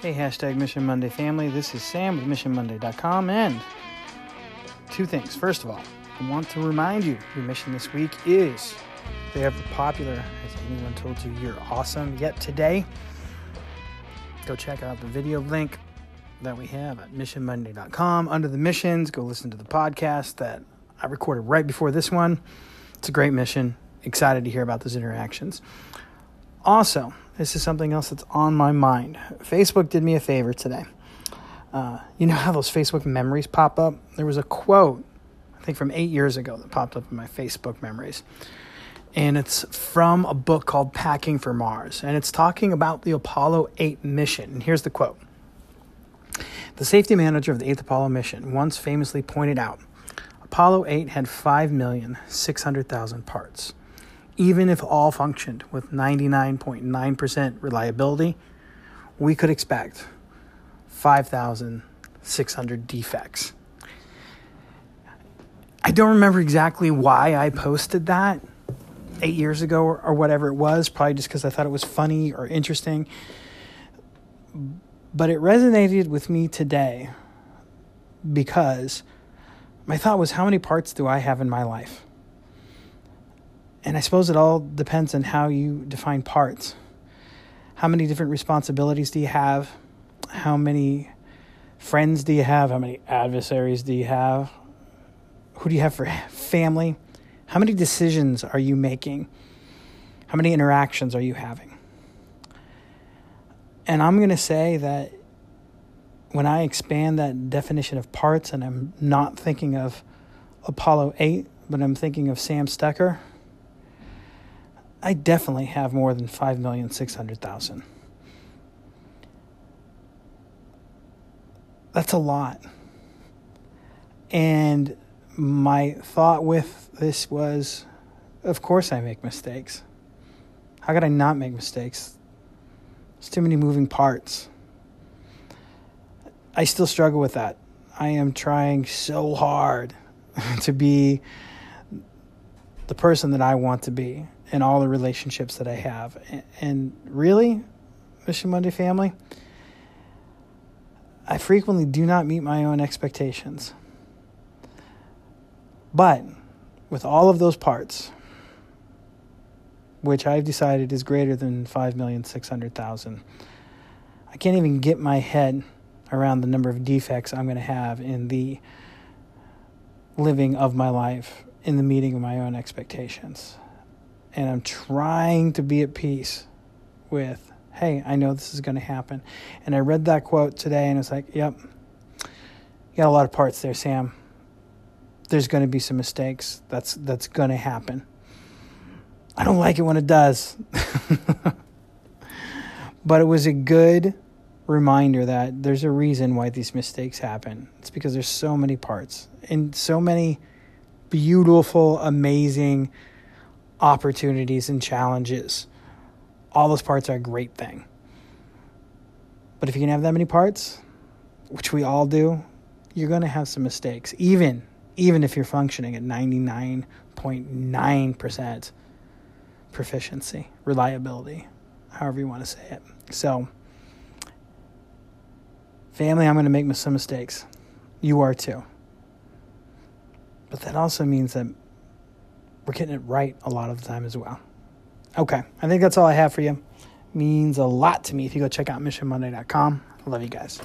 Hey, hashtag Mission Monday family. This is Sam with MissionMonday.com. And two things. First of all, I want to remind you your mission this week is they have the popular Has Anyone Told You You're Awesome Yet Today? Go check out the video link that we have at missionmonday.com. Under the missions, go listen to the podcast that I recorded right before this one. It's a great mission. Excited to hear about those interactions. Also, this is something else that's on my mind. Facebook did me a favor today. Uh, you know how those Facebook memories pop up? There was a quote, I think from eight years ago, that popped up in my Facebook memories. And it's from a book called Packing for Mars. And it's talking about the Apollo 8 mission. And here's the quote The safety manager of the 8th Apollo mission once famously pointed out Apollo 8 had 5,600,000 parts. Even if all functioned with 99.9% reliability, we could expect 5,600 defects. I don't remember exactly why I posted that eight years ago or, or whatever it was, probably just because I thought it was funny or interesting. But it resonated with me today because my thought was how many parts do I have in my life? And I suppose it all depends on how you define parts. How many different responsibilities do you have? How many friends do you have? How many adversaries do you have? Who do you have for family? How many decisions are you making? How many interactions are you having? And I'm going to say that when I expand that definition of parts and I'm not thinking of Apollo 8, but I'm thinking of Sam Stecker, I definitely have more than 5,600,000. That's a lot. And my thought with this was of course I make mistakes. How could I not make mistakes? There's too many moving parts. I still struggle with that. I am trying so hard to be the person that I want to be in all the relationships that I have. And really, Mission Monday family, I frequently do not meet my own expectations. But with all of those parts, which I've decided is greater than 5,600,000, I can't even get my head around the number of defects I'm going to have in the living of my life, in the meeting of my own expectations. And I'm trying to be at peace with, hey, I know this is going to happen. And I read that quote today and it's like, yep, you got a lot of parts there, Sam. There's going to be some mistakes. That's that's going to happen. I don't like it when it does. but it was a good reminder that there's a reason why these mistakes happen. It's because there's so many parts and so many beautiful, amazing opportunities and challenges. All those parts are a great thing. But if you can have that many parts, which we all do, you're going to have some mistakes, even even if you're functioning at 99.9% proficiency, reliability, however you want to say it. So, family, I'm going to make some mistakes. You are too. But that also means that we're getting it right a lot of the time as well. Okay, I think that's all I have for you. Means a lot to me if you go check out missionmonday.com. I love you guys.